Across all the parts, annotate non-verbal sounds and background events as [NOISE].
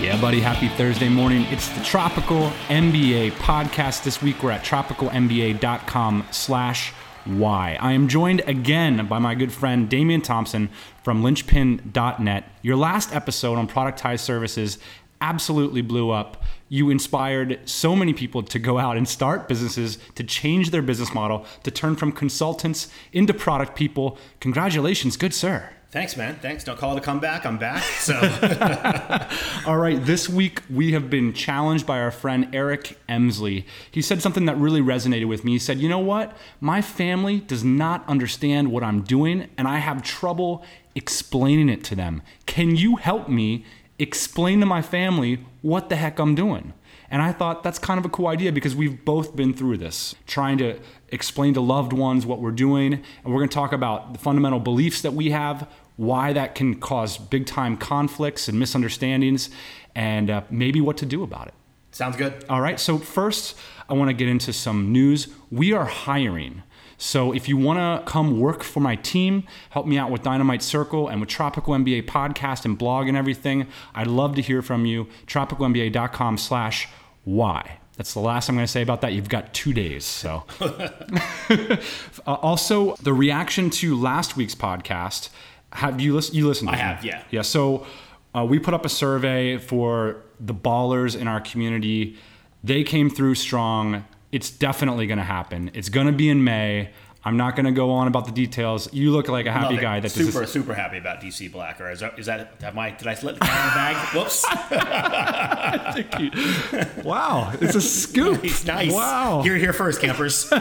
Yeah, buddy, happy Thursday morning. It's the Tropical MBA podcast. This week we're at tropicalmba.com slash why. I am joined again by my good friend Damian Thompson from linchpin.net. Your last episode on productized services absolutely blew up. You inspired so many people to go out and start businesses, to change their business model, to turn from consultants into product people. Congratulations, good sir. Thanks, man. Thanks. Don't call it a comeback. I'm back. So, [LAUGHS] all right. This week we have been challenged by our friend Eric Emsley. He said something that really resonated with me. He said, "You know what? My family does not understand what I'm doing, and I have trouble explaining it to them. Can you help me explain to my family what the heck I'm doing?" And I thought that's kind of a cool idea because we've both been through this, trying to explain to loved ones what we're doing. And we're going to talk about the fundamental beliefs that we have, why that can cause big time conflicts and misunderstandings, and uh, maybe what to do about it. Sounds good. All right. So, first, I want to get into some news. We are hiring. So if you want to come work for my team, help me out with Dynamite Circle and with Tropical MBA podcast and blog and everything, I'd love to hear from you. TropicalMBA.com slash why. That's the last I'm going to say about that. You've got two days. So, [LAUGHS] [LAUGHS] uh, also the reaction to last week's podcast. Have you listened? You listened? I have. Yeah. Yeah. So uh, we put up a survey for the ballers in our community. They came through strong. It's definitely going to happen. It's going to be in May. I'm not going to go on about the details. You look like a happy guy. That super super happy about DC Black. Or is that, is that have my did I let the cat in the bag? [LAUGHS] Whoops! wow, it's a scoop. [LAUGHS] He's nice. Wow. You're here first, campers. [LAUGHS]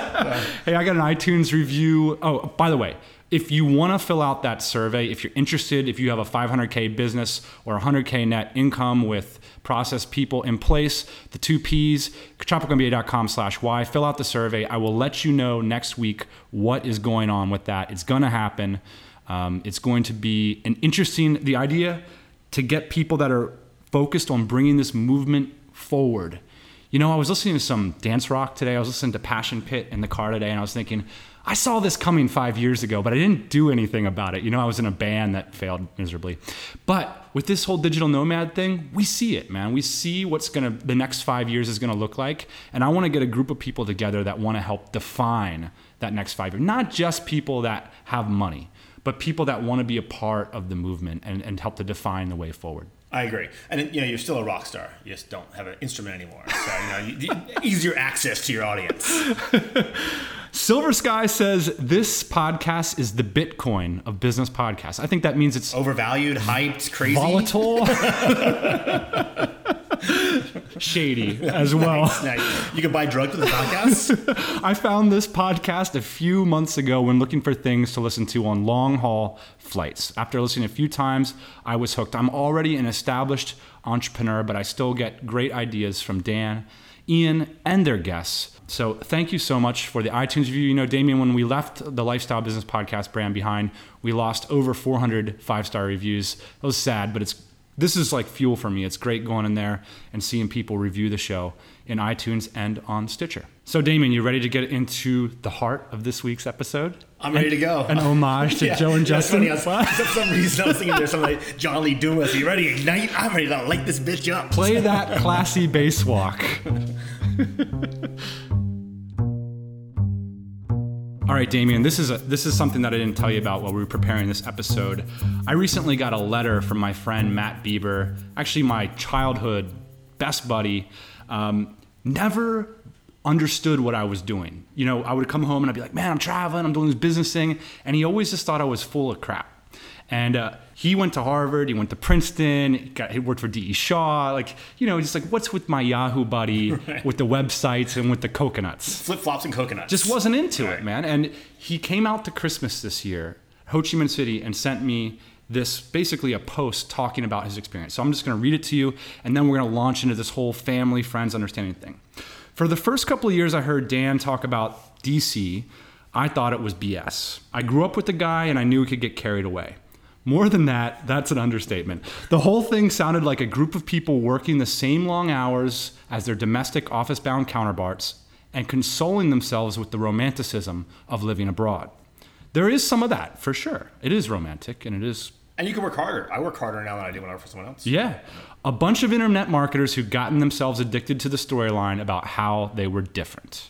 hey, I got an iTunes review. Oh, by the way, if you want to fill out that survey, if you're interested, if you have a 500K business or 100K net income with process people in place, the two P's, tropicalmba.com slash Y, fill out the survey. I will let you know next week what is going on with that. It's going to happen. Um, it's going to be an interesting, the idea to get people that are focused on bringing this movement forward. You know, I was listening to some dance rock today. I was listening to Passion Pit in the car today, and I was thinking, I saw this coming five years ago, but I didn't do anything about it. You know, I was in a band that failed miserably. But with this whole digital nomad thing, we see it, man. We see what's gonna the next five years is gonna look like. And I want to get a group of people together that want to help define that next five years. Not just people that have money, but people that want to be a part of the movement and, and help to define the way forward. I agree, and you know you're still a rock star. You just don't have an instrument anymore, so you know you, easier access to your audience. [LAUGHS] Silver Sky says this podcast is the Bitcoin of business podcasts. I think that means it's overvalued, hyped, crazy, volatile. [LAUGHS] Shady as well. [LAUGHS] Nice, nice. You can buy drugs with the podcast. [LAUGHS] I found this podcast a few months ago when looking for things to listen to on long haul flights. After listening a few times, I was hooked. I'm already an established entrepreneur, but I still get great ideas from Dan, Ian, and their guests. So thank you so much for the iTunes review. You know, Damien, when we left the Lifestyle Business Podcast brand behind, we lost over 400 five star reviews. It was sad, but it's this is like fuel for me. It's great going in there and seeing people review the show in iTunes and on Stitcher. So, Damian, you ready to get into the heart of this week's episode? I'm ready to go. An homage to [LAUGHS] yeah, Joe and Justin. Yeah, [LAUGHS] for some reason, I was thinking there's some like John Lee Dumas. Are you ready to ignite? I'm ready to light this bitch up. Play that classy bass walk. [LAUGHS] All right, Damian, this is a, this is something that I didn't tell you about while we were preparing this episode. I recently got a letter from my friend Matt Bieber, actually my childhood best buddy. Um, never understood what I was doing. You know, I would come home and I'd be like, "Man, I'm traveling, I'm doing this business thing," and he always just thought I was full of crap. And uh, he went to Harvard, he went to Princeton, he, got, he worked for D.E. Shaw. Like, you know, just like, what's with my Yahoo buddy [LAUGHS] right. with the websites and with the coconuts? Flip flops and coconuts. Just wasn't into right. it, man. And he came out to Christmas this year, Ho Chi Minh City, and sent me this basically a post talking about his experience. So I'm just going to read it to you, and then we're going to launch into this whole family, friends, understanding thing. For the first couple of years, I heard Dan talk about DC. I thought it was BS. I grew up with the guy, and I knew he could get carried away. More than that, that's an understatement. The whole thing sounded like a group of people working the same long hours as their domestic office bound counterparts and consoling themselves with the romanticism of living abroad. There is some of that, for sure. It is romantic and it is. And you can work harder. I work harder now than I did when I worked for someone else. Yeah. A bunch of internet marketers who'd gotten themselves addicted to the storyline about how they were different.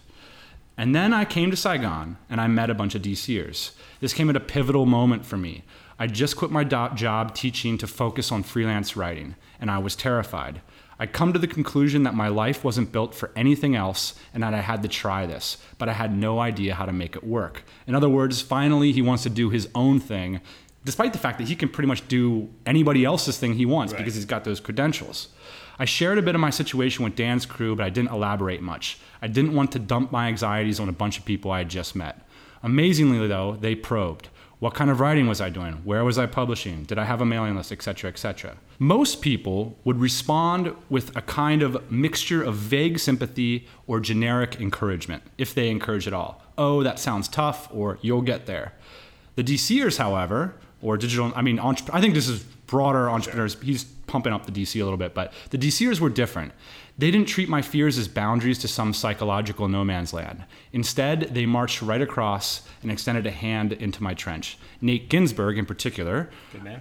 And then I came to Saigon and I met a bunch of DCers. This came at a pivotal moment for me. I just quit my do- job teaching to focus on freelance writing, and I was terrified. I'd come to the conclusion that my life wasn't built for anything else and that I had to try this, but I had no idea how to make it work. In other words, finally, he wants to do his own thing, despite the fact that he can pretty much do anybody else's thing he wants Right. because he's got those credentials. I shared a bit of my situation with Dan's crew, but I didn't elaborate much. I didn't want to dump my anxieties on a bunch of people I had just met. Amazingly, though, they probed. What kind of writing was I doing? Where was I publishing? Did I have a mailing list, etc., etc. Most people would respond with a kind of mixture of vague sympathy or generic encouragement, if they encourage at all. Oh, that sounds tough, or you'll get there. The DCers, however, or digital, I mean, entre- I think this is broader entrepreneurs. He's pumping up the DC a little bit, but the DCers were different. They didn't treat my fears as boundaries to some psychological no man's land. Instead, they marched right across and extended a hand into my trench. Nate Ginsburg, in particular,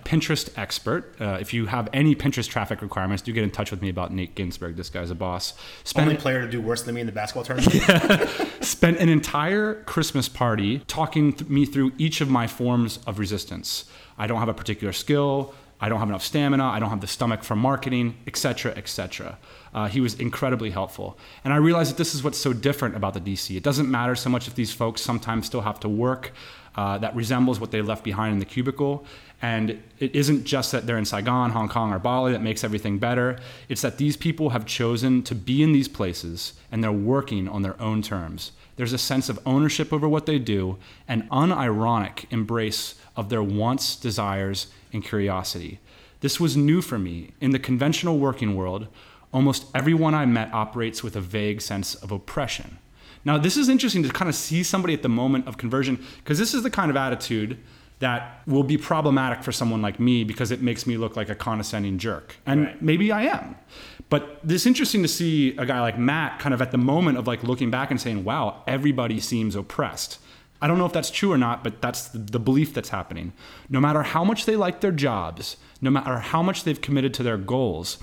Pinterest expert. Uh, if you have any Pinterest traffic requirements, do get in touch with me about Nate Ginsburg. This guy's a boss. Spent Only player to do worse than me in the basketball tournament. [LAUGHS] spent an entire Christmas party talking th- me through each of my forms of resistance. I don't have a particular skill. I don't have enough stamina. I don't have the stomach for marketing, etc., etc. Uh, he was incredibly helpful, and I realized that this is what's so different about the DC. It doesn't matter so much if these folks sometimes still have to work. Uh, that resembles what they left behind in the cubicle. And it isn't just that they're in Saigon, Hong Kong, or Bali that makes everything better. It's that these people have chosen to be in these places and they're working on their own terms. There's a sense of ownership over what they do, an unironic embrace of their wants, desires, and curiosity. This was new for me. In the conventional working world, almost everyone I met operates with a vague sense of oppression. Now, this is interesting to kind of see somebody at the moment of conversion, because this is the kind of attitude that will be problematic for someone like me because it makes me look like a condescending jerk. And Right. maybe I am. But it's interesting to see a guy like Matt kind of at the moment of like looking back and saying, wow, everybody seems oppressed. I don't know if that's true or not, but that's the, belief that's happening. No matter how much they like their jobs, no matter how much they've committed to their goals,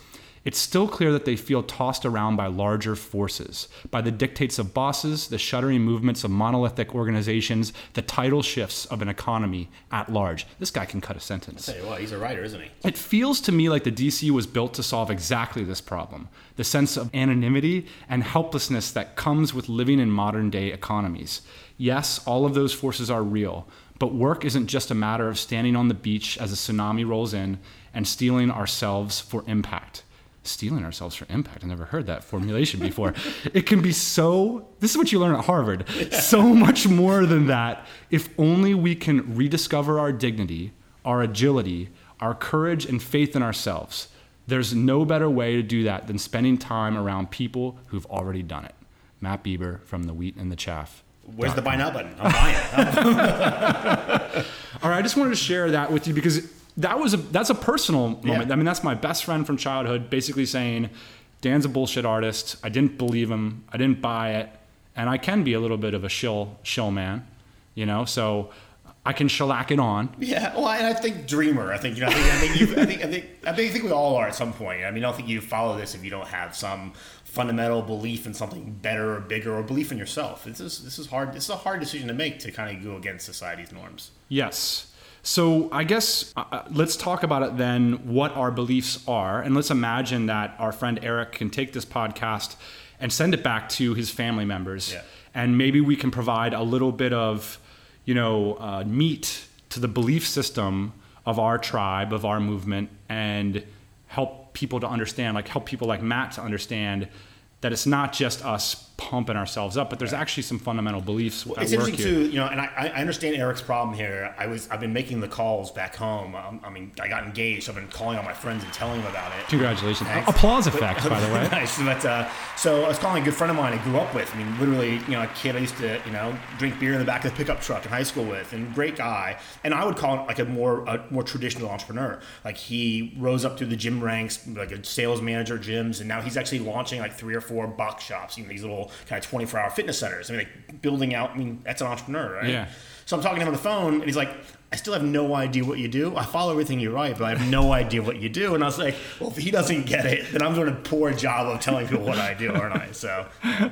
it's still clear that they feel tossed around by larger forces, by the dictates of bosses, the shuddering movements of monolithic organizations, the tidal shifts of an economy at large. This guy can cut a sentence. Tell you what, he's a writer, isn't he? It feels to me like the DC was built to solve exactly this problem the sense of anonymity and helplessness that comes with living in modern day economies. Yes, all of those forces are real, but work isn't just a matter of standing on the beach as a tsunami rolls in and steeling ourselves for impact. Steeling ourselves for impact. I never heard that formulation before. [LAUGHS] it can be so, this is what you learn at Harvard, so much more than that if only we can rediscover our dignity, our agility, our courage, and faith in ourselves. There's no better way to do that than spending time around people who've already done it. Matt Bieber from The Wheat and the Chaff. Where's the buy now button? I'm buying it. [LAUGHS] All right, I just wanted to share that with you because that was a that's a personal moment. Yeah. I mean, that's my best friend from childhood, basically saying, "Dan's a bullshit artist. I didn't believe him. I didn't buy it, and I can be a little bit of a shill shill man, you know. So I can shellac it on. Yeah, well, and I think dreamer. I think you know. I think I think, you, I think I think I think I think we all are at some point. I mean, I don't think you follow this if you don't have some fundamental belief in something better or bigger or belief in yourself. This is this is hard. This is a hard decision to make to kind of go against society's norms. Yes. So I guess uh, uh, let's talk about it then. What our beliefs are, and let's imagine that our friend Eric can take this podcast and send it back to his family members, Yeah. and maybe we can provide a little bit of, you know, uh, meat to the belief system of our tribe, of our movement, and help people to understand, like help people like Matt to understand that it's not just us pumping ourselves up, but there's actually some fundamental beliefs Well, it's interesting too, you know, and I, I understand Eric's problem here. I was I've been making the calls back home. Um, I mean, I got engaged. So I've been calling all my friends and telling them about it. Congratulations. Thanks. Applause But- effect, [LAUGHS] by the way. nice. But, uh, so I was calling a good friend of mine I grew up with. I mean, literally, you know, a kid I used to, you know, drink beer in the back of the pickup truck in high school with, and great guy. And I would call him like a more a more traditional entrepreneur. Like he rose up through the gym ranks, like a sales manager gyms, and now he's actually launching like three or four box shops, you know, these little kind of 24 hour fitness centers. I mean, like building out. I mean, that's an entrepreneur, right? Yeah. So I'm talking to him on the phone, and he's like, I still have no idea what you do. I follow everything you write, but I have no [LAUGHS] idea what you do. And I was like, well, if he doesn't get it, then I'm doing a poor job of telling people what I do, aren't I? So, [LAUGHS]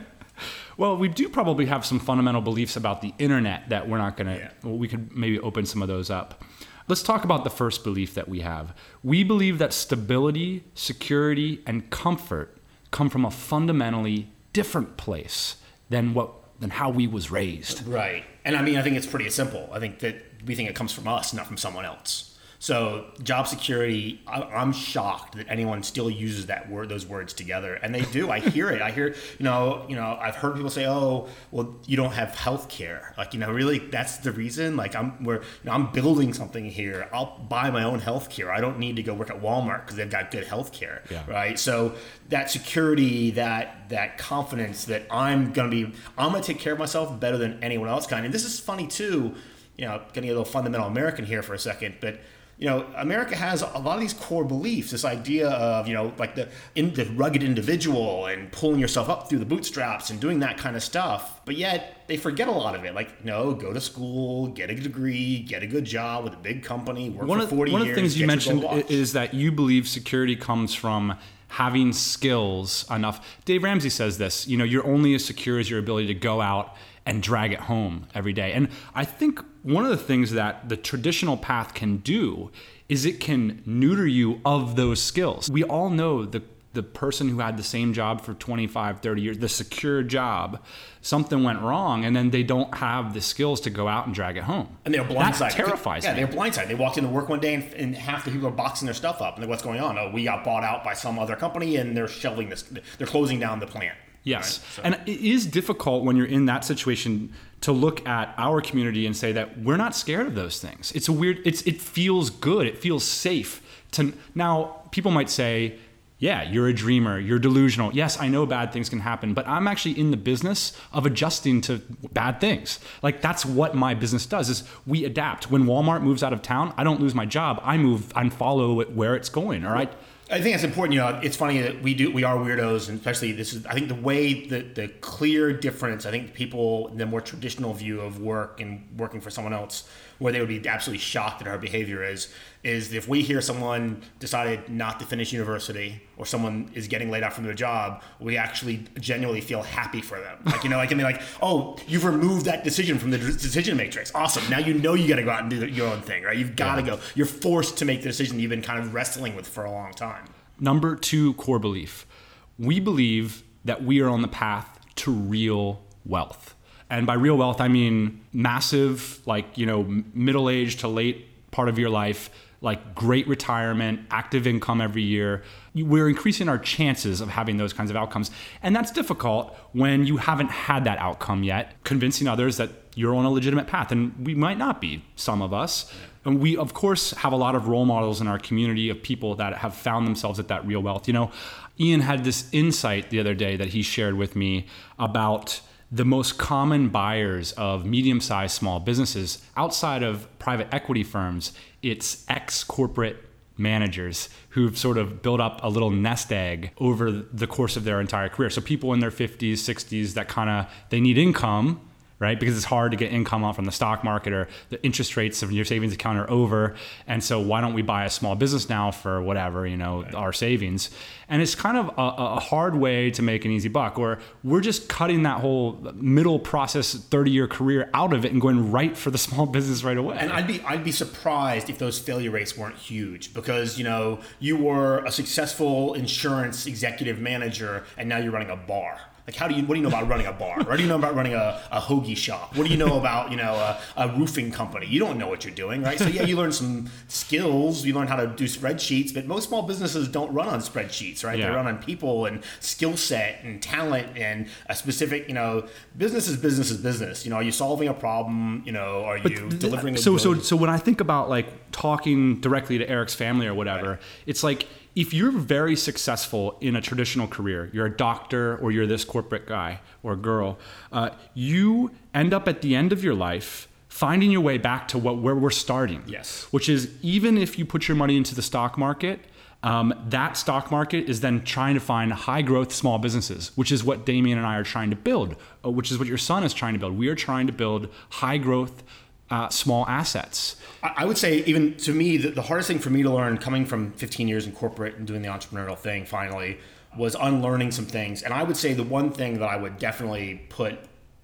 Well, we do probably have some fundamental beliefs about the internet that we're not going to, Yeah. well, we could maybe open some of those up. Let's talk about the first belief that we have. We believe that stability, security, and comfort come from a fundamentally different place than what than how we was raised. right. And I mean, I think it's pretty simple. I think that we think it comes from us, not from someone else. So, job security, I, I'm shocked that anyone still uses that word, those words together, and they do. I hear it. I hear, you know, you know, I've heard people say, "Oh, well, you don't have health care." Like, you know, really, that's the reason. Like, I'm, we're, you know, I'm building something here. I'll buy my own health care. I don't need to go work at Walmart because they've got good health care, Yeah. right? So that security, that that confidence that I'm gonna be, I'm gonna take care of myself better than anyone else can. And this is funny too. You know, getting a little fundamental American here for a second, but you know, America has a lot of these core beliefs. This idea of you know, like the in, the rugged individual and pulling yourself up through the bootstraps and doing that kind of stuff. But yet they forget a lot of it. Like, no, go to school, get a degree, get a good job with a big company, work One for of, forty one of the things you mentioned gold i- watch. is that you believe security comes from having skills enough. Dave Ramsey says this, you know, you're only as secure as your ability to go out and drag it home every day. And I think one of the things that the traditional path can do is it can neuter you of those skills. We all know the the person who had the same job for 25 30 years the secure job something went wrong and then they don't have the skills to go out and drag it home And they're blindsided. that terrifies yeah, me they're blindsided. They walked into work one day and, and half the people are boxing their stuff up. And they're, what's going on? Oh, we got bought out by some other company and they're shelving this. They're closing down the plant. Yes. Right? So- And it is difficult when you're in that situation to look at our community and say that we're not scared of those things. It's a weird it's it feels good. It feels safe to now people might say yeah, you're a dreamer, you're delusional. Yes, I know bad things can happen, but I'm actually in the business of adjusting to bad things. Like that's what my business does is we adapt. When Walmart moves out of town, I don't lose my job. I move and follow it where it's going, all right? I think it's important. You know, it's funny that we do we are weirdos, and especially this is. I think the way the the clear difference. I think people the more traditional view of work and working for someone else, where they would be absolutely shocked at our behavior is is if we hear someone decided not to finish university or someone is getting laid off from their job, we actually genuinely feel happy for them. Like you know, like I mean, like oh, you've removed that decision from the decision matrix. Awesome. Now you know you got to go out and do your own thing, right? You've got to go. You're forced to make the decision you've been kind of wrestling with for a long time. Number two core belief we believe that we are on the path to real wealth. And by real wealth, I mean massive, like, you know, middle age to late part of your life, like great retirement, active income every year. We're increasing our chances of having those kinds of outcomes. And that's difficult when you haven't had that outcome yet, convincing others that you're on a legitimate path. And we might not be, some of us. And we, of course, have a lot of role models in our community of people that have found themselves at that real wealth. You know, Ian had this insight the other day that he shared with me about the most common buyers of medium sized small businesses outside of private equity firms. It's ex corporate managers who've sort of built up a little nest egg over the course of their entire career. So people in their 50s, 60s that kind of they need income right? Because it's hard to get income out from the stock market or the interest rates of your savings account are over. And so why don't we buy a small business now for whatever, you know, right. our savings? And it's kind of a, a, hard way to make an easy buck or we're just cutting that whole middle process 30 year career out of it and going right for the small [LAUGHS] business right away. And I'd be I'd be surprised if those failure rates weren't huge because, you know, you were a successful insurance executive manager and now you're running a bar Like, how do you? What do you know about running a bar? What do you know about running a, a hoagie shop? What do you know about you know a, a roofing company? You don't know what you're doing, right? So yeah, you learn some skills. You learn how to do spreadsheets, but most small businesses don't run on spreadsheets, right? Yeah. They run on people and skill set and talent and a specific. You know, business is business is business. You know, are you solving a problem? You know, are you delivering? A so so so when I think about like talking directly to Eric's family or whatever, it's like if you're very successful in a traditional career, you're a doctor or you're this corporate guy or girl, uh, you end up at the end of your life finding your way back to what where we're starting. Yes. Which is even if you put your money into the stock market. Um, that stock market is then trying to find high growth small businesses, which is what Damien and I are trying to build, uh, which is what your son is trying to build. We are trying to build high growth uh, small assets. I would say, even to me, the, the hardest thing for me to learn coming from 15 years in corporate and doing the entrepreneurial thing finally was unlearning some things. And I would say the one thing that I would definitely put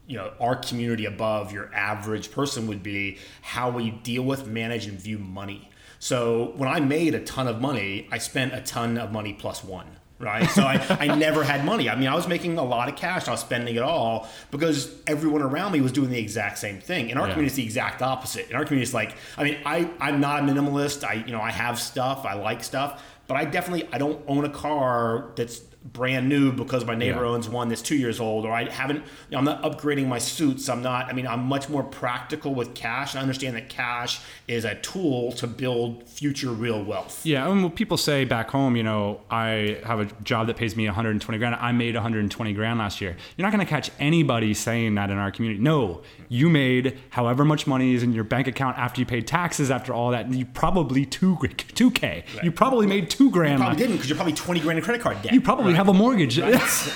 you know our community above your average person would be how we deal with manage and view money so when i made a ton of money i spent a ton of money plus one right? So I, I never had money. I mean, I was making a lot of cash. I was spending it all because everyone around me was doing the exact same thing. In our Yeah. community, it's the exact opposite. In our community, it's like, I mean, I, I'm not a minimalist. I, you know, I have stuff. I like stuff, but I definitely, I don't own a car that's brand new because my neighbor Yeah. owns one that's two years old, or I haven't, you know, I'm not upgrading my suits. I'm not, I mean, I'm much more practical with cash. I understand that cash is a tool to build future real wealth. Yeah, and when people say back home, you know, I have a job that pays me 120 grand. I made 120 grand last year. You're not going to catch anybody saying that in our community. No, you made however much money is in your bank account after you paid taxes. After all that, you probably two two k. You probably made two grand. Probably last- didn't because you're probably 20 grand in credit card debt. You probably have a mortgage. right,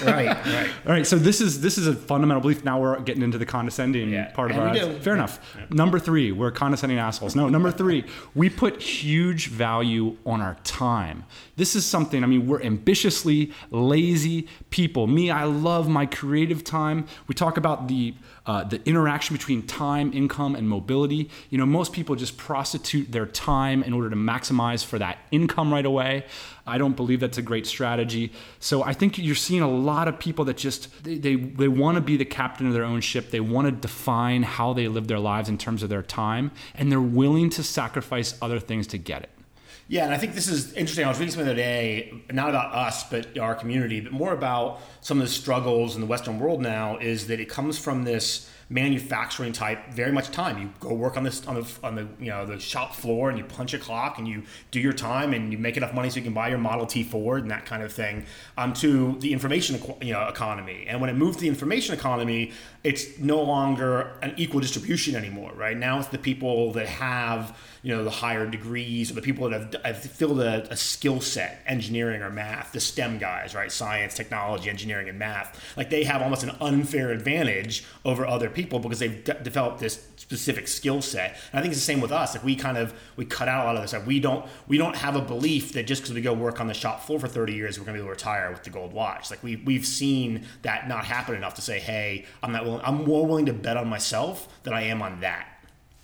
right. [LAUGHS] All right, so this is this is a fundamental belief. Now we're getting into the condescending Yeah, part of and our. we do. Fair enough. Number three, we're condescending assholes. No, number three, we put huge value on our time. This is something. I mean, we're ambitiously lazy people. Me, I love my creative time. We talk about the uh, the interaction between time, income, and mobility. You know, most people just prostitute their time in order to maximize for that income right away. I don't believe that's a great strategy. So I think you're seeing a lot of people that just they they, they want to be the captain of their own ship. They want to define how they live their lives in terms of their time, and they're willing to sacrifice other things to get it. Yeah, and I think this is interesting. I was reading something the other day, not about us, but our community, but more about some of the struggles in the Western world now. Is that it comes from this manufacturing type, very much time. You go work on this on the on the you know the shop floor, and you punch a clock, and you do your time, and you make enough money so you can buy your Model T Ford and that kind of thing. Um, to the information you know economy, and when it moved to the information economy, it's no longer an equal distribution anymore. Right now, it's the people that have you know the higher degrees or the people that have, have filled a, a skill set engineering or math the stem guys right science technology engineering and math like they have almost an unfair advantage over other people because they've de- developed this specific skill set and i think it's the same with us like we kind of we cut out a lot of this stuff we don't we don't have a belief that just because we go work on the shop floor for 30 years we're going to be able to retire with the gold watch like we, we've seen that not happen enough to say hey i'm not willing i'm more willing to bet on myself than i am on that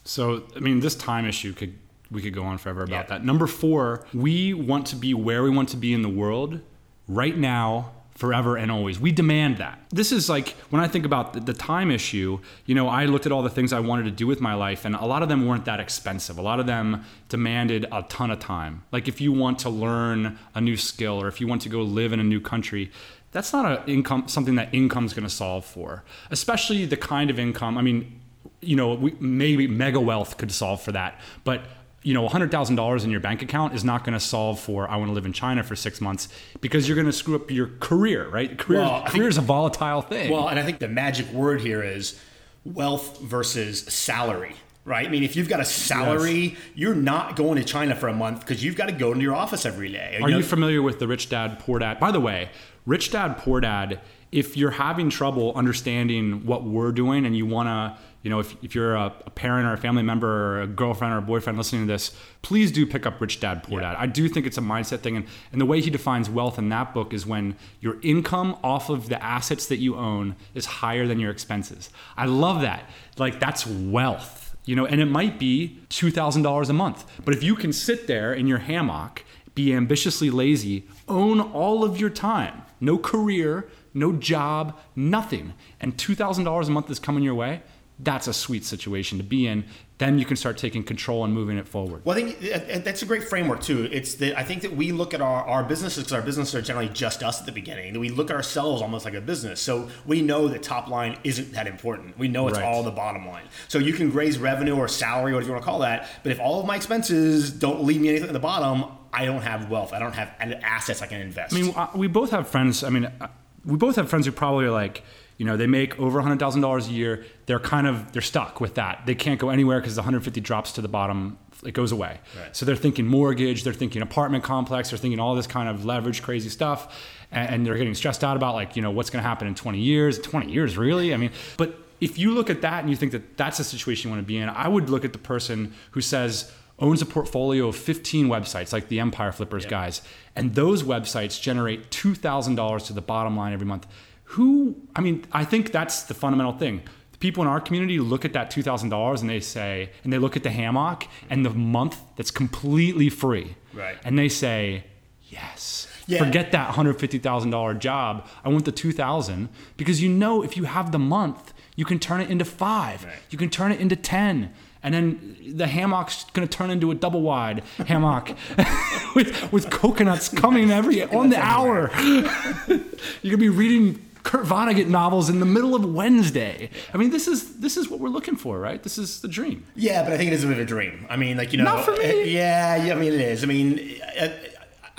So I mean, this time issue could we could go on forever about Yeah. that. Number four, we want to be where we want to be in the world right now. Forever and always. We demand that. This is like when I think about the, time issue, you know, I looked at all the things I wanted to do with my life, and a lot of them weren't that expensive. A lot of them demanded a ton of time. Like if you want to learn a new skill or if you want to go live in a new country, that's not a income something that income's going to solve for. Especially the kind of income. I mean, you know, we, maybe mega wealth could solve for that, but you know, $100,000 in your bank account is not going to solve for I want to live in China for 6 months because you're going to screw up your career, right? Career Well, career is a volatile thing. Well, and I think the magic word here is wealth versus salary. Right? I mean, if you've got a salary, you're not going to China for a month because you've got to go into your office every day. Are know- you familiar with the Rich Dad Poor Dad? By the way, Rich Dad Poor Dad, if you're having trouble understanding what we're doing and you want to, you know, if, if you're a, a parent or a family member or a girlfriend or a boyfriend listening to this, please do pick up Rich Dad Poor Dad. I do think it's a mindset thing. And, and the way he defines wealth in that book is when your income off of the assets that you own is higher than your expenses. I love that. Like, that's wealth you know and it might be $2000 a month but if you can sit there in your hammock be ambitiously lazy, own all of your time, no career, no job, nothing, and $2,000 a month is coming your way, that's a sweet situation to be in. Then you can start taking control and moving it forward. Well, I think that's a great framework too. It's that I think that we look at our, our businesses because our businesses are generally just us at the beginning. We look at ourselves almost like a business. So we know that top line isn't that important. We know it's right. all the bottom line. So you can raise revenue or salary, whatever you want to call that. But if all of my expenses don't leave me anything at the bottom, I don't have wealth. I don't have assets I can invest. I mean, uh, we both have friends. I mean, uh, we both have friends who probably are like you know they make over $100000 a year. They're kind of they're stuck with that. They can't go anywhere because the 150 drops to the bottom it goes away. Right. so they're thinking mortgage they're thinking apartment complex they're thinking all this kind of leverage crazy stuff and, and they're getting stressed out about like you know what's going to happen in 20 years. 20 years really? I mean but if you look at that and you think that that's the situation you want to be in i would look at the person who says owns a portfolio of 15 websites like the empire flippers yep. guys and those websites generate $2000 to the bottom line every month who i mean i think that's the fundamental thing. The people in our community look at that $2000 and they say and they look at the hammock and the month that's completely free. Right. And they say yes. Yeah. forget that $150000 job. I want the 2000 because you know if you have the month you can turn it into five. Right. you can turn it into 10 and then the hammock's going to turn into a double wide hammock [LAUGHS] with with coconuts coming every on the hour. You're going to be reading Kurt Vonnegut novels in the middle of Wednesday. I mean, this is this is what we're looking for, right? This is the dream. Yeah, but I think it is a bit of a dream. I mean, like you know, Not for me. Eh, yeah, yeah. I mean, it is. I mean, eh,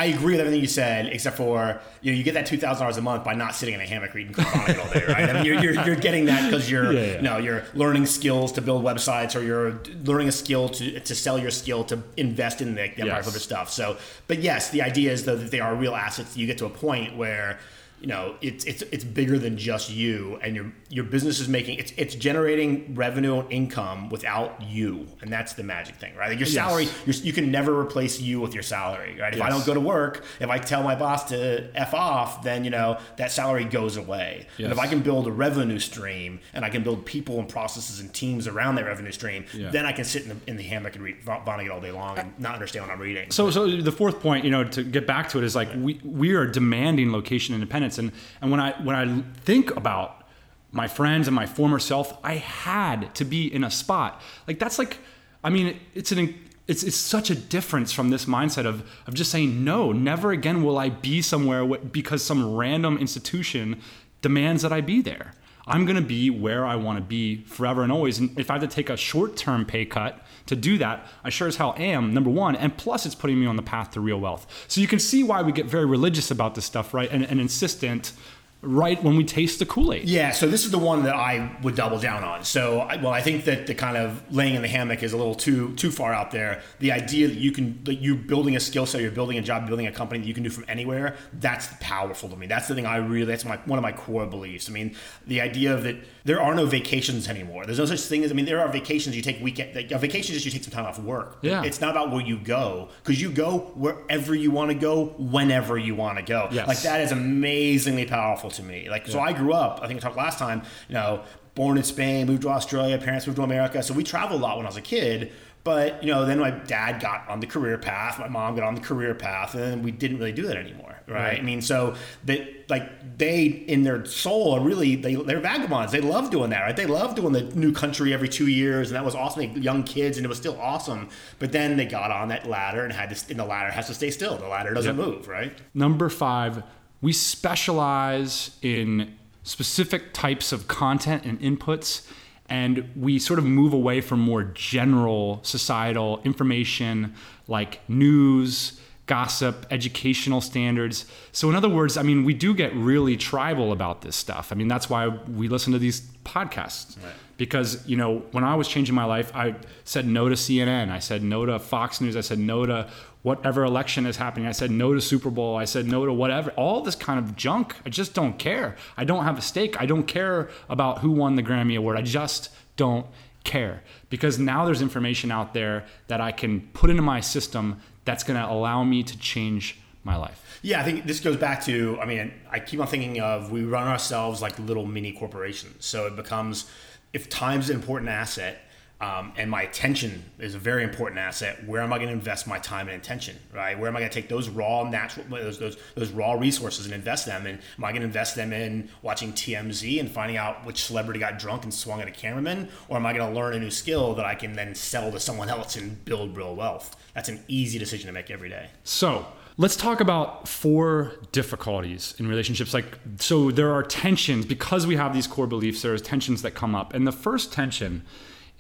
I agree with everything you said, except for you know you get that two thousand dollars a month by not sitting in a hammock reading Kurt Vonnegut all day, right? I mean, you're, you're, you're getting that because you're yeah, yeah. you know you're learning skills to build websites, or you're learning a skill to to sell your skill to invest in the, the Empire yes. stuff. So, but yes, the idea is though that they are real assets. You get to a point where you know it's it's it's bigger than just you and your your business is making it's it's generating revenue and income without you and that's the magic thing right like your salary yes. you can never replace you with your salary right if yes. i don't go to work if i tell my boss to f off then you know that salary goes away yes. and if i can build a revenue stream and i can build people and processes and teams around that revenue stream yeah. then i can sit in the, in the hammock and read vonnegut all day long and not understand what i'm reading so so the fourth point you know to get back to it is like we we are demanding location independence and and when I when I think about my friends and my former self, I had to be in a spot. Like that's like I mean it's an it's, it's such a difference from this mindset of, of just saying no never again will i be somewhere because some random institution demands that i be there i'm going to be where i want to be forever and always and if i have to take a short-term pay cut to do that, I sure as hell am, number one. And plus, it's putting me on the path to real wealth. So you can see why we get very religious about this stuff, right? And, and insistent right when we taste the Kool-Aid. Yeah, so this is the one that I would double down on. So, well, I think that the kind of laying in the hammock is a little too too far out there. The idea that you can that you're building a skill set, you're building a job, building a company that you can do from anywhere, that's powerful to me. That's the thing I really that's my one of my core beliefs. I mean, the idea of that there are no vacations anymore. There's no such thing as I mean, there are vacations you take weekend like, a vacation is just you take some time off work. Yeah. It's not about where you go because you go wherever you want to go whenever you want to go. Yes. Like that is amazingly powerful to me. Like, yeah. so I grew up, I think I talked last time, you know, born in Spain, moved to Australia, parents moved to America. So we traveled a lot when I was a kid. But, you know, then my dad got on the career path, my mom got on the career path, and we didn't really do that anymore. Right. I mean, so that like they in their soul are really they they're vagabonds. They love doing that, right? They love doing the new country every two years, and that was awesome. Like young kids, and it was still awesome. But then they got on that ladder and had to, and the ladder has to stay still. The ladder doesn't yep. move, right? Number five, we specialize in specific types of content and inputs and we sort of move away from more general societal information like news gossip educational standards. So in other words i mean we do get really tribal about this stuff. I mean that's why we listen to these podcasts. Right. Because you know when I was changing my life, I said no to CNN, I said no to Fox News, I said no to whatever election is happening, I said no to Super Bowl, I said no to whatever, all this kind of junk. I just don't care. I don't have a stake. I don't care about who won the Grammy Award. I just don't care. Because now there's information out there that I can put into my system that's going to allow me to change my life. Yeah, I think this goes back to I mean, I keep on thinking of we run ourselves like little mini corporations. So it becomes if time's an important asset, Um, and my attention is a very important asset. Where am I going to invest my time and attention? Right? Where am I going to take those raw natural those, those those raw resources and invest them? And am I going to invest them in watching TMZ and finding out which celebrity got drunk and swung at a cameraman, or am I going to learn a new skill that I can then sell to someone [LAUGHS] else and build real wealth? That's an easy decision to make every day. So let's talk about four difficulties in relationships. Like, so there are tensions because we have these core beliefs. There's tensions that come up, and the first tension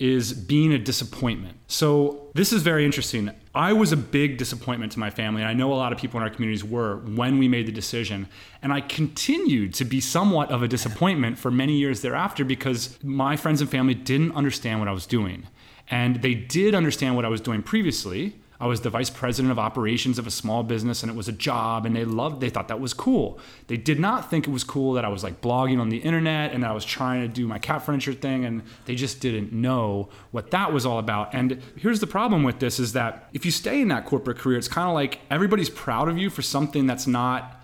is being a disappointment. So, this is very interesting. I was a big disappointment to my family, and I know a lot of people in our communities were when we made the decision. And I continued to be somewhat of a disappointment for many years thereafter because my friends and family didn't understand what I was doing. And they did understand what I was doing previously, I was the vice president of operations of a small business and it was a job and they loved they thought that was cool. They did not think it was cool that I was like blogging on the internet and that I was trying to do my cat furniture thing and they just didn't know what that was all about. And here's the problem with this is that if you stay in that corporate career it's kind of like everybody's proud of you for something that's not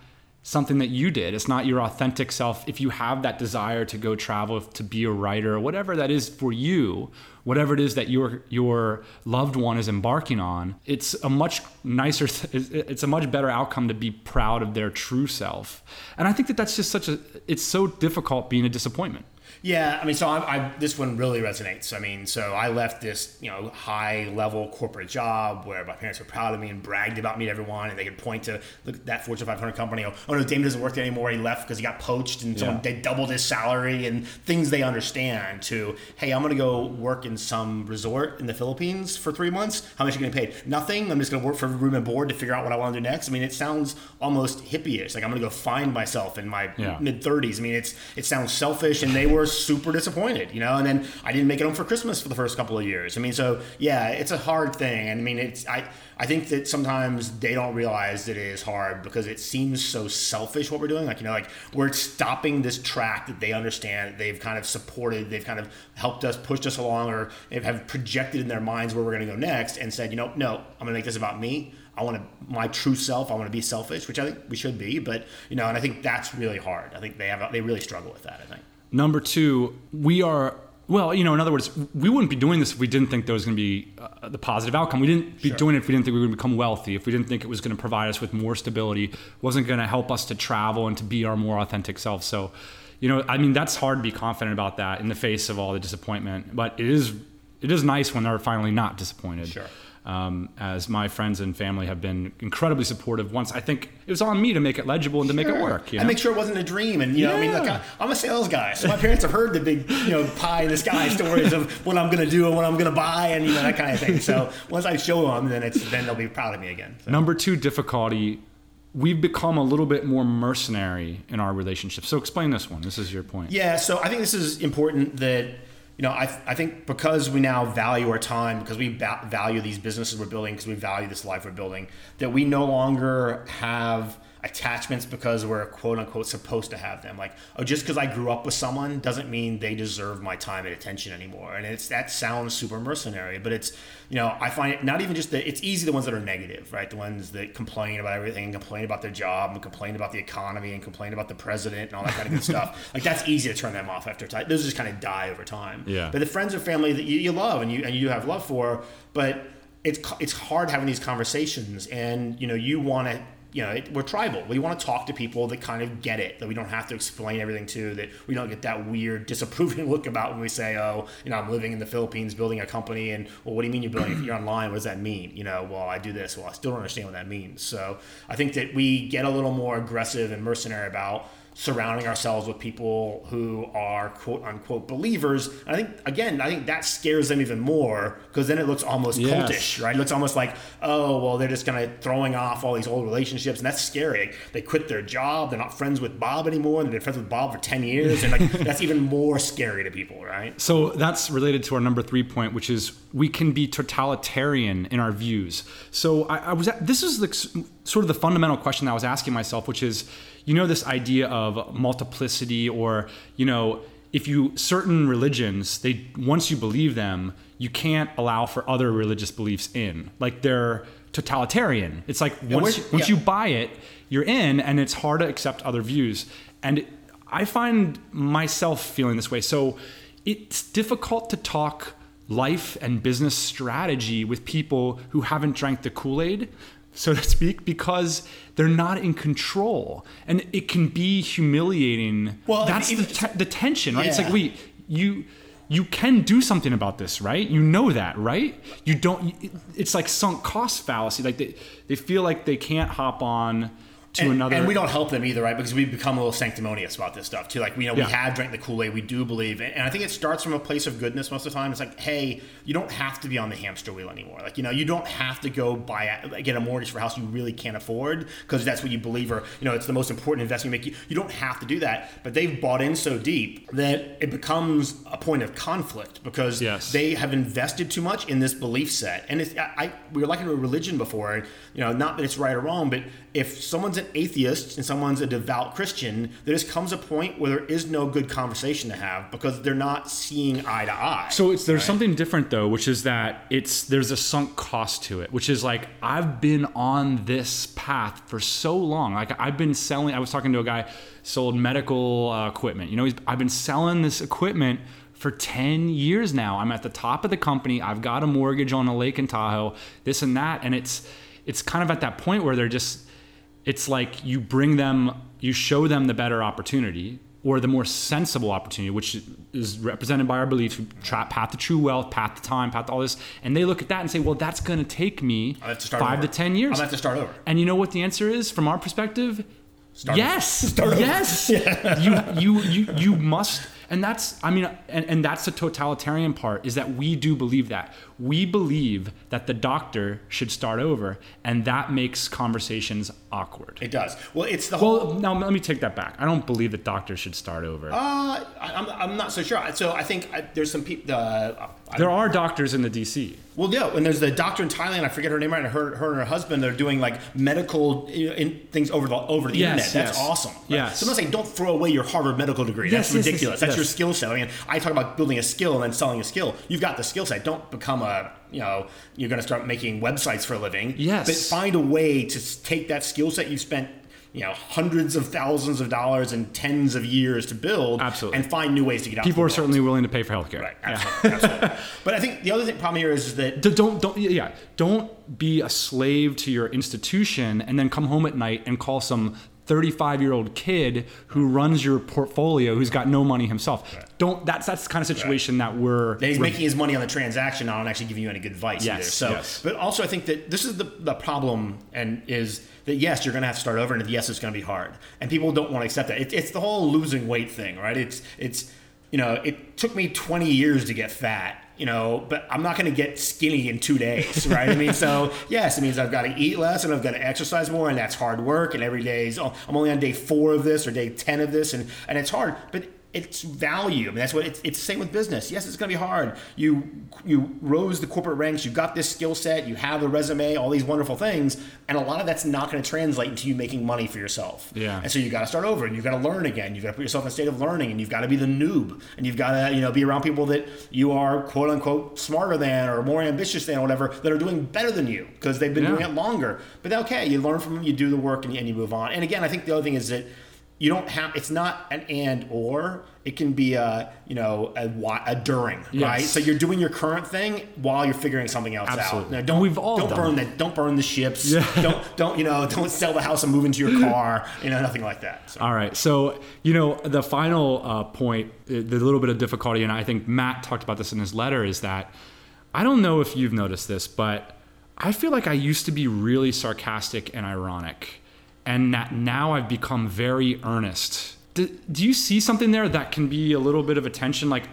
something that you did. It's not your authentic self. If you have that desire to go travel, to be a writer, or whatever that is for you, whatever it is that your your loved one is embarking on, it's a much nicer, it's a much better outcome to be proud of their true self. And I think that that's just such a, it's so difficult being a disappointment. Yeah, I mean, so I, I, this one really resonates. I mean, so I left this, you know, high level corporate job where my parents were proud of me and bragged about me to everyone, and they could point to look that Fortune 500 company. Oh, oh no, Damon doesn't work there anymore. He left because he got poached, and someone yeah. they doubled his salary and things they understand. To hey, I'm going to go work in some resort in the Philippines for three months. How much are you getting paid? Nothing. I'm just going to work for room and board to figure out what I want to do next. I mean, it sounds almost hippie-ish. Like I'm going to go find myself in my yeah. mid 30s. I mean, it's it sounds selfish, and they were super disappointed, you know. And then I didn't make it home for Christmas for the first couple of years. I mean, so yeah, it's a hard thing. And I mean, it's I I think that sometimes they don't realize that it is hard because it seems so selfish what we're doing. Like you know, like we're stopping this track that they understand. They've kind of supported. They've kind of helped us, pushed us along, or have projected in their minds where we're going to go next, and said, you know, no, I'm going to make this about me. I want to my true self. I want to be selfish, which I think we should be. But you know, and I think that's really hard. I think they have they really struggle with that. I think. Number two, we are well, you know, in other words, we wouldn't be doing this if we didn't think there was going to be uh, the positive outcome. We didn't be sure. doing it if we didn't think we were going to become wealthy, if we didn't think it was going to provide us with more stability, wasn't going to help us to travel and to be our more authentic self. So, you know, I mean, that's hard to be confident about that in the face of all the disappointment. But it is, it is nice when they're finally not disappointed. Sure um, as my friends and family have been incredibly supportive. Once I think it was on me to make it legible and to make it work. You know? And make sure it wasn't a dream. And you yeah. I mean, like I, am a sales guy, so my parents have heard the big, you know, pie in the sky stories of what I'm going to do and what I'm going to buy and you know that kind of thing. So once I show them, then it's then they'll be proud of me again. So. Number two difficulty we've become a little bit more mercenary in our relationship. So explain this one. This is your point. Yeah, so I think this is important that you know, I, I think because we now value our time, because we ba- value these businesses we're building, because we value this life we're building, that we no longer have attachments because we're quote unquote supposed to have them. Like, oh, just because I grew up with someone doesn't mean they deserve my time and attention anymore. And it's that sounds super mercenary, but it's you know I find it not even just that it's easy the ones that are negative, right? The ones that complain about everything and complain about their job and complain about the economy and complain about the president and all that kind of good stuff. [LAUGHS] Like that's easy to turn them off after time. Those just kind of die over time. Yeah. But the friends or family that you, you love and you and you have love for, but it's it's hard having these conversations and you know you want to you know, we're tribal. We want to talk to people that kind of get it, that we don't have to explain everything to, that we don't get that weird, disapproving [LAUGHS] look about when we say, oh, you know, I'm living in the Philippines building a company. And, well, what do you mean you're building? if you're online, what does that mean? You know, well, I do this. Well, I still don't understand what that means. So I think that we get a little more aggressive and mercenary about surrounding ourselves with people who are quote unquote believers. And I think again, I think that scares them even more because then it looks almost yes. cultish, right? It looks almost like, oh, well, they're just kind of throwing off all these old relationships, and that's scary. They quit their job, they're not friends with Bob anymore, they've been friends with Bob for ten years, and like that's even more scary to people, right? So that's related to our number three point, which is we can be totalitarian in our views. So I, I was at, this is the sort of the fundamental question that I was asking myself, which is you know this idea of multiplicity or you know if you certain religions they once you believe them you can't allow for other religious beliefs in. Like they're totalitarian. It's like once, once yeah. you buy it you're in and it's hard to accept other views. And i find myself feeling this way. So it's difficult to talk life and business strategy with people who haven't drank the Kool-Aid so to speak, because they're not in control, and it can be humiliating. Well, that's the, te- the tension, right? It's like Yeah. wait, you you can do something about this, right? You know that, right? You don't. It's like sunk cost fallacy. Like they they feel like they can't hop on to and, another. and we don't help them either, right? Because we become a little sanctimonious about this stuff too. Like, you know, Yeah. we have drank the Kool Aid, we do believe, and, and I think it starts from a place of goodness most of the time. It's like, hey, you don't have to be on the hamster wheel anymore. Like, you know, you don't have to go buy a, get a mortgage for a house you really can't afford because that's what you believe, or you know, it's the most important investment you make. You, you don't have to do that, but they've bought in so deep that it becomes a point of conflict because Yes. they have invested too much in this belief set. And it's, I, I we were liking a religion before, you know, not that it's right or wrong, but if someone's an atheist and someone's a devout Christian, there just comes a point where there is no good conversation to have because they're not seeing eye to eye. So it's there's something different though, which is that it's there's a sunk cost to it, which is like I've been on this path for so long. Like I've been selling. I was talking to a guy sold medical uh, equipment. You know, he's, I've been selling this equipment for 10 years now. I'm at the top of the company. I've got a mortgage on a lake in Tahoe, this and that, and it's it's kind of at that point where they're just it's like you bring them you show them the better opportunity or the more sensible opportunity which is represented by our beliefs tra- path to true wealth path to time path to all this. And they look at that and say well that's going to take me I have to start five over. to ten years. I'm gonna have to start over. and you know what the answer is from our perspective? Start yes. Over. yes. [LAUGHS] [LAUGHS] You, you you you must and that's i mean and, and that's the totalitarian part is that we do believe that we believe that the doctor should start over and that makes conversations awkward It does. Well, it's the whole. well, now let me take that back. I don't believe that doctors should start over. Uh, I- I'm, I'm not so sure. So I think I, there's some people. Uh, there are doctors in the DC. Well, yeah, and there's the doctor in Thailand. I forget her name right. Her, her and her husband. They're doing like medical in, things over the over the Yes, internet. That's yes. awesome. Right? Yes. So I'm not saying don't throw away your Harvard medical degree. Yes, That's ridiculous. That's your skill set. I mean, I talk about building a skill and then selling a skill. You've got the skill set. Don't become a Uh, you know you're going to start making websites for a living. Yes. But find a way to take that skill set you've spent. You know, hundreds of thousands of dollars and tens of years to build, Absolutely. and find new ways to get out. People are certainly willing to pay for healthcare. right. Yeah. Absolutely, absolutely. [LAUGHS] But I think the other thing, problem here is, is that Don't don't yeah. Don't be a slave to your institution and then come home at night and call some 35 year old kid who runs your portfolio who's got no money himself. Don't that's that's the kind of situation that we're that he's we're- making his money on the transaction, not on actually giving you any good advice Yes, either. So, yes. but also I think that this is the, the problem, and is that yes, you're going to have to start over, and yes, it's going to be hard, and people don't want to accept that. It, it's the whole losing weight thing, right? It's it's you know, it took me 20 years to get fat. You know, but I'm not going to get skinny in two days, right? I mean, so [LAUGHS] yes, it means I've got to eat less and I've got to exercise more, and that's hard work. And every day is, oh, I'm only on day four of this or day 10 of this, and and it's hard. But it's value. I mean, that's what it's, it's the same with business. Yes, it's going to be hard. You you rose the corporate ranks. You got this skill set. You have a resume. All these wonderful things, and a lot of that's not going to translate into you making money for yourself. Yeah. And so you got to start over, and you've got to learn again. You've got to put yourself in a state of learning, and you've got to be the noob, and you've got to you know be around people that you are quote unquote smarter than or more ambitious than or whatever that are doing better than you because they've been Yeah. doing it longer. But okay, you learn from them. You do the work, and you, and you move on. And again, I think the other thing is that you don't have it's not an and or it can be a you know a, a during Yes. right so you're doing your current thing while you're figuring something else Absolutely. out now, don't We've all don't burn that. the don't burn the ships Yeah. [LAUGHS] don't don't you know don't sell the house and move into your [LAUGHS] car you know nothing like that so. All right. So, you know, the final uh, point, uh, the little bit of difficulty, and I think Matt talked about this in his letter, is that I don't know if you've noticed this, but I feel like I used to be really sarcastic and ironic, and that now I've become very earnest. Do, do you see something there that can be a little bit of attention? Like,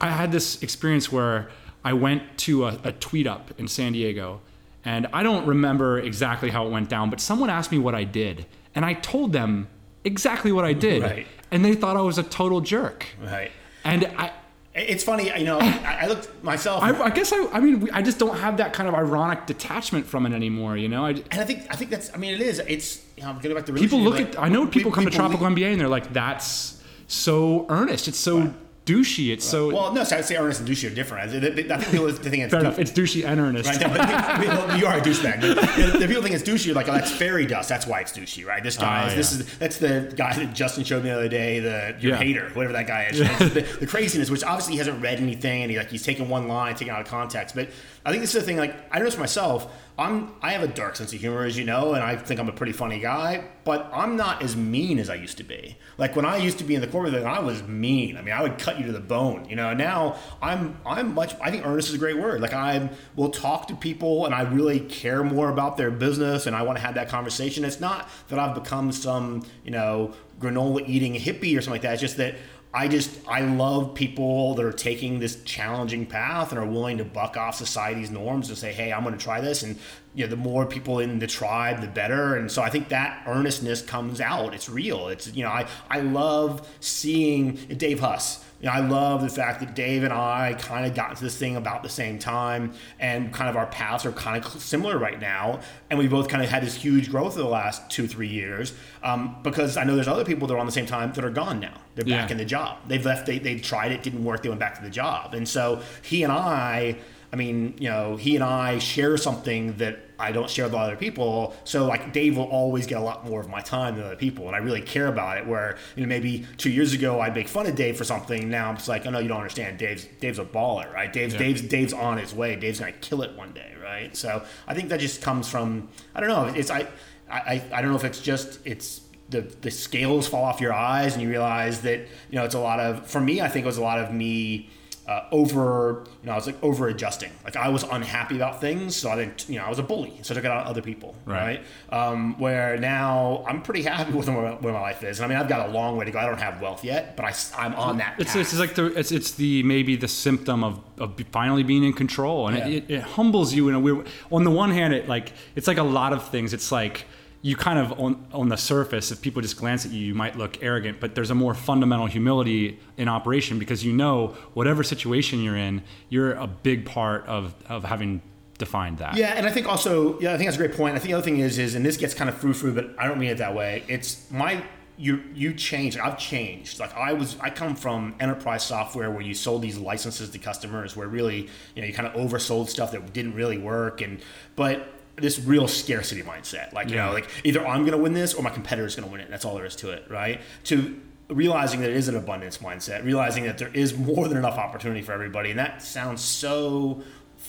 I had this experience where I went to a, a tweet up in San Diego, and I don't remember exactly how it went down, but someone asked me what I did, and I told them exactly what I did, Right. and they thought I was a total jerk. right And I, it's funny you know I, I looked myself I, I guess I, I mean, I just don't have that kind of ironic detachment from it anymore. You know, I, and I think I think that's I mean it is it's you know going back to people look at. I know we- people come to people Tropical MBA and they're like, "That's so earnest. It's so douchey. It's so Well, no, so I'd say earnest and douchey are different. I think people think it's fair enough. It's douchey and earnest. Right, no, you are a douchebag. The, the people think it's douchey, like, oh, that's fairy dust. That's why it's douchey, right? This guy, Ah, is, this is that's the guy that Justin showed me the other day, the your Yeah. hater, whatever that guy is. The, the craziness, which obviously he hasn't read anything, and he like he's taking one line, taking out of context. But I think this is the thing. Like, I notice myself. I'm I have a dark sense of humor, as you know, and I think I'm a pretty funny guy. But I'm not as mean as I used to be. Like when I used to be in the corporate thing, I was mean. I mean, I would cut you to the bone. You know, now I'm I'm much. I think earnest is a great word. Like I will talk to people, and I really care more about their business, and I want to have that conversation. It's not that I've become some you know granola eating hippie or something like that. It's just that. I just I love people that are taking this challenging path and are willing to buck off society's norms and say, "Hey, I'm going to try this." And you know, the more people in the tribe, the better. And so I think that earnestness comes out. It's real. It's you know, I I love seeing Dave Huss. You know, I love the fact that Dave and I kind of got into this thing about the same time, and kind of our paths are kind of similar right now. And we both kind of had this huge growth over the last two, three years. Um, because I know there's other people that are on the same time that are gone now. They're back in the job. They've left. They they tried it, didn't work. They went back to the job. And so he and I. I mean, you know, he and I share something that I don't share with other people. So like Dave will always get a lot more of my time than other people, and I really care about it. Where you know maybe two years ago I'd make fun of Dave for something. Now I'm just like, oh no, you don't understand. Dave's Dave's a baller, right? Dave's Yeah. Dave's Dave's on his way. Dave's gonna kill it one day, right? So I think that just comes from I don't know. It's I I I don't know if it's just it's the the scales fall off your eyes and you realize that you know it's a lot of for me I think it was a lot of me uh, over you know I was like over adjusting like I was unhappy about things so I didn't you know I was a bully so I took it out on other people Right. right, Um, where now I'm pretty [LAUGHS] happy with where, where my life is and I mean I've got a long way to go I don't have wealth yet but I, am on that It's, path. it's like the it's, it's the maybe the symptom of, of finally being in control and Yeah. it, it, it humbles you in a weird on the one hand it like it's like a lot of things it's like you kind of on on the surface if people just glance at you you might look arrogant but there's a more fundamental humility in operation because you know whatever situation you're in you're a big part of of having defined that Yeah, and I think also, yeah, I think that's a great point. I think the other thing is, is, and this gets kind of frou frou, but I don't mean it that way. It's my, you, you changed. I've changed. Like I was, I come from enterprise software where you sold these licenses to customers, where really, you know, you kind of oversold stuff that didn't really work, and but this real scarcity mindset, like you know, like either I'm going to win this or my competitor's going to win it. That's all there is to it, right? To realizing that it is an abundance mindset, realizing that there is more than enough opportunity for everybody, and that sounds so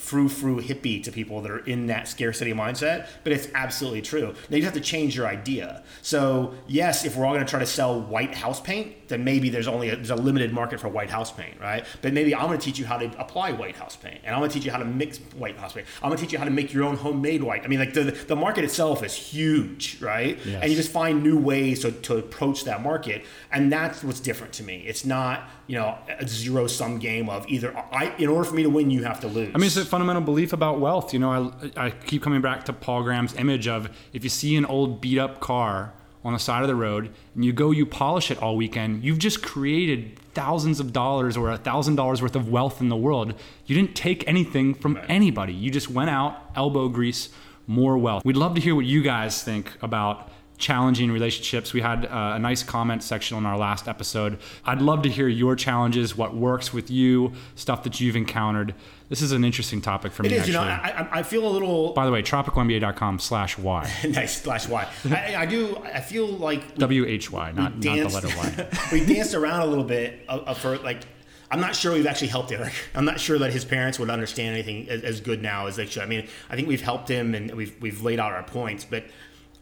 frou frou hippie to people that are in that scarcity mindset, but it's absolutely true. Now you have to change your idea. So yes, if we're all going to try to sell white house paint, then maybe there's only a, there's a limited market for white house paint, right? But maybe I'm going to teach you how to apply white house paint, and I'm going to teach you how to mix white house paint. I'm going to teach you how to make your own homemade white. I mean, like the the market itself is huge, right? Yes. And you just find new ways to, to approach that market, and that's what's different to me. It's not you know a zero sum game of either I in order for me to win, you have to lose. I mean, it's a fundamental belief about wealth. You know, I, I keep coming back to Paul Graham's image of if you see an old beat up car on the side of the road and you go, you polish it all weekend, you've just created thousands of dollars or a thousand dollars worth of wealth in the world. You didn't take anything from anybody. You just went out, elbow grease, more wealth. We'd love to hear what you guys think about challenging relationships. We had uh, a nice comment section on our last episode. I'd love to hear your challenges, what works with you, stuff that you've encountered. This is an interesting topic for it me, is. actually. You know, I, I, feel a little By the way, tropicalmba.com slash Y. [LAUGHS] nice slash Y. I, I do. I feel like W-H-Y, not, not the letter Y. [LAUGHS] we danced around a little bit uh, uh, for like. I'm not sure we've actually helped Eric. I'm not sure that his parents would understand anything as, as good now as they should. I mean, I think we've helped him and we've we've laid out our points, but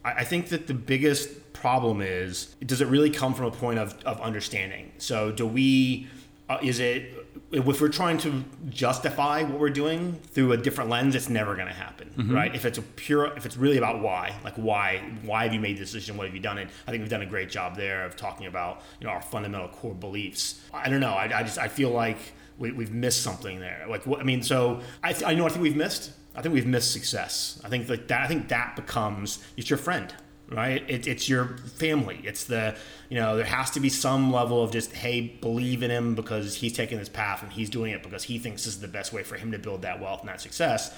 I, think that the biggest problem is does it really come from a point of, of understanding? So do we? Uh, is it if we're trying to justify what we're doing through a different lens, it's never going to happen, right? If it's a pure, if it's really about why, like why, why have you made this decision? What have you done? And I think we've done a great job there of talking about you know our fundamental core beliefs. I don't know. I, I just I feel like we, we've missed something there. Like what I mean, so I, th- I know I think we've missed. I think we've missed success. I think that, that I think that becomes it's your friend right? It, it's your family. It's the, you know, there has to be some level of just, hey, believe in him because he's taking this path and he's doing it because he thinks this is the best way for him to build that wealth and that success.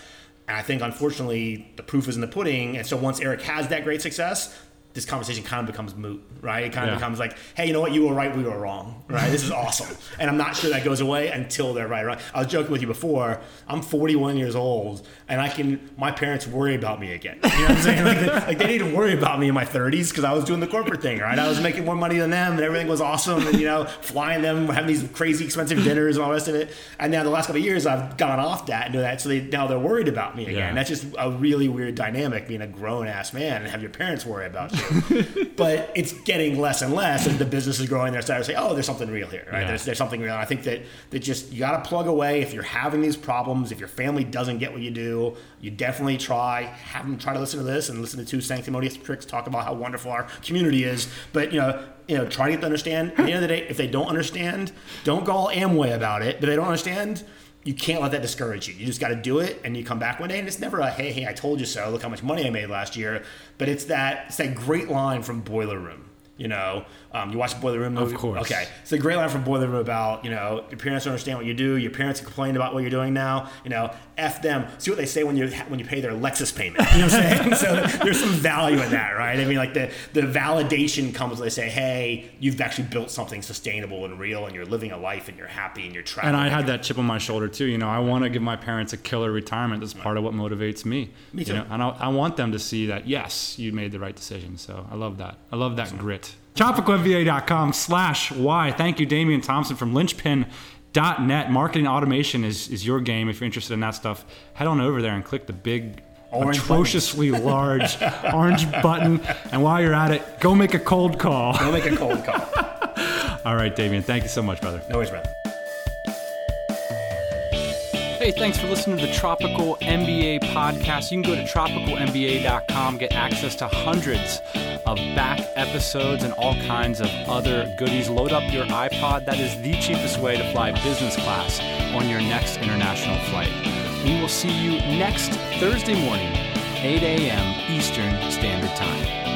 And I think, unfortunately, the proof is in the pudding. And so once Eric has that great success, this conversation kind of becomes moot, right? It kind of Yeah. becomes like, hey, you know what? You were right, we were wrong, right? This is awesome. and I'm not sure that goes away until they're right, right? I was joking with you before. I'm 41 years old, and I can, my parents worry about me again. You know what I'm saying? [LAUGHS] Like, they, like they didn't worry about me in my 30s because I was doing the corporate thing, right? I was making more money than them, and everything was awesome, and, you know, flying them, having these crazy expensive dinners and all the rest of it. And now the last couple of years, I've gone off that and do that, so they, now they're worried about me again. Yeah. That's just a really weird dynamic being a grown ass man and have your parents worry about you. [LAUGHS] but it's getting less and less as the business is growing. They're starting to say, "Oh, there's something real here, right? Yeah. There's there's something real." And I think that that just you got to plug away if you're having these problems. If your family doesn't get what you do, you definitely try have them try to listen to this and listen to two sanctimonious pricks talk about how wonderful our community is. But you know. You know, try to get to understand. At the end of the day, if they don't understand, don't go all Amway about it. But they don't understand, you can't let that discourage you. You just got to do it, and you come back one day, and it's never a "Hey, hey, I told you so." Look how much money I made last year. But it's that it's that great line from Boiler Room. You know, um, you watch the Boiler Room movie. Of course. Okay, it's a great line from Boiler Room about you know your parents don't understand what you do. Your parents complain about what you're doing now. You know, f them. See what they say when you when you pay their Lexus payment. You know what I'm saying? [LAUGHS] so there's some value in that, right? I mean, like the the validation comes when they say, "Hey, you've actually built something sustainable and real, and you're living a life, and you're happy, and you're traveling." And I had that chip on my shoulder too. You know, I want to give my parents a killer retirement. That's part of what motivates me. Me too. You know, and I, I want them to see that yes, you made the right decision. So I love that. I love that grit. Tropicalmba.com slash Y. Thank you, Damian Thompson from Linchpin.net. Marketing automation is, is your game. If you're interested in that stuff, head on over there and click the big, Orange atrociously large [LAUGHS] orange button. And while you're at it, go make a cold call. Go make a cold call. [LAUGHS] All right, Damian. Thank you so much, brother. No worries, brother. Hey, thanks for listening to the Tropical MBA podcast. You can go to tropicalmba.com, get access to hundreds of back episodes and all kinds of other goodies. Load up your iPod. That is the cheapest way to fly business class on your next international flight. We will see you next Thursday morning, 8 a.m. Eastern Standard Time.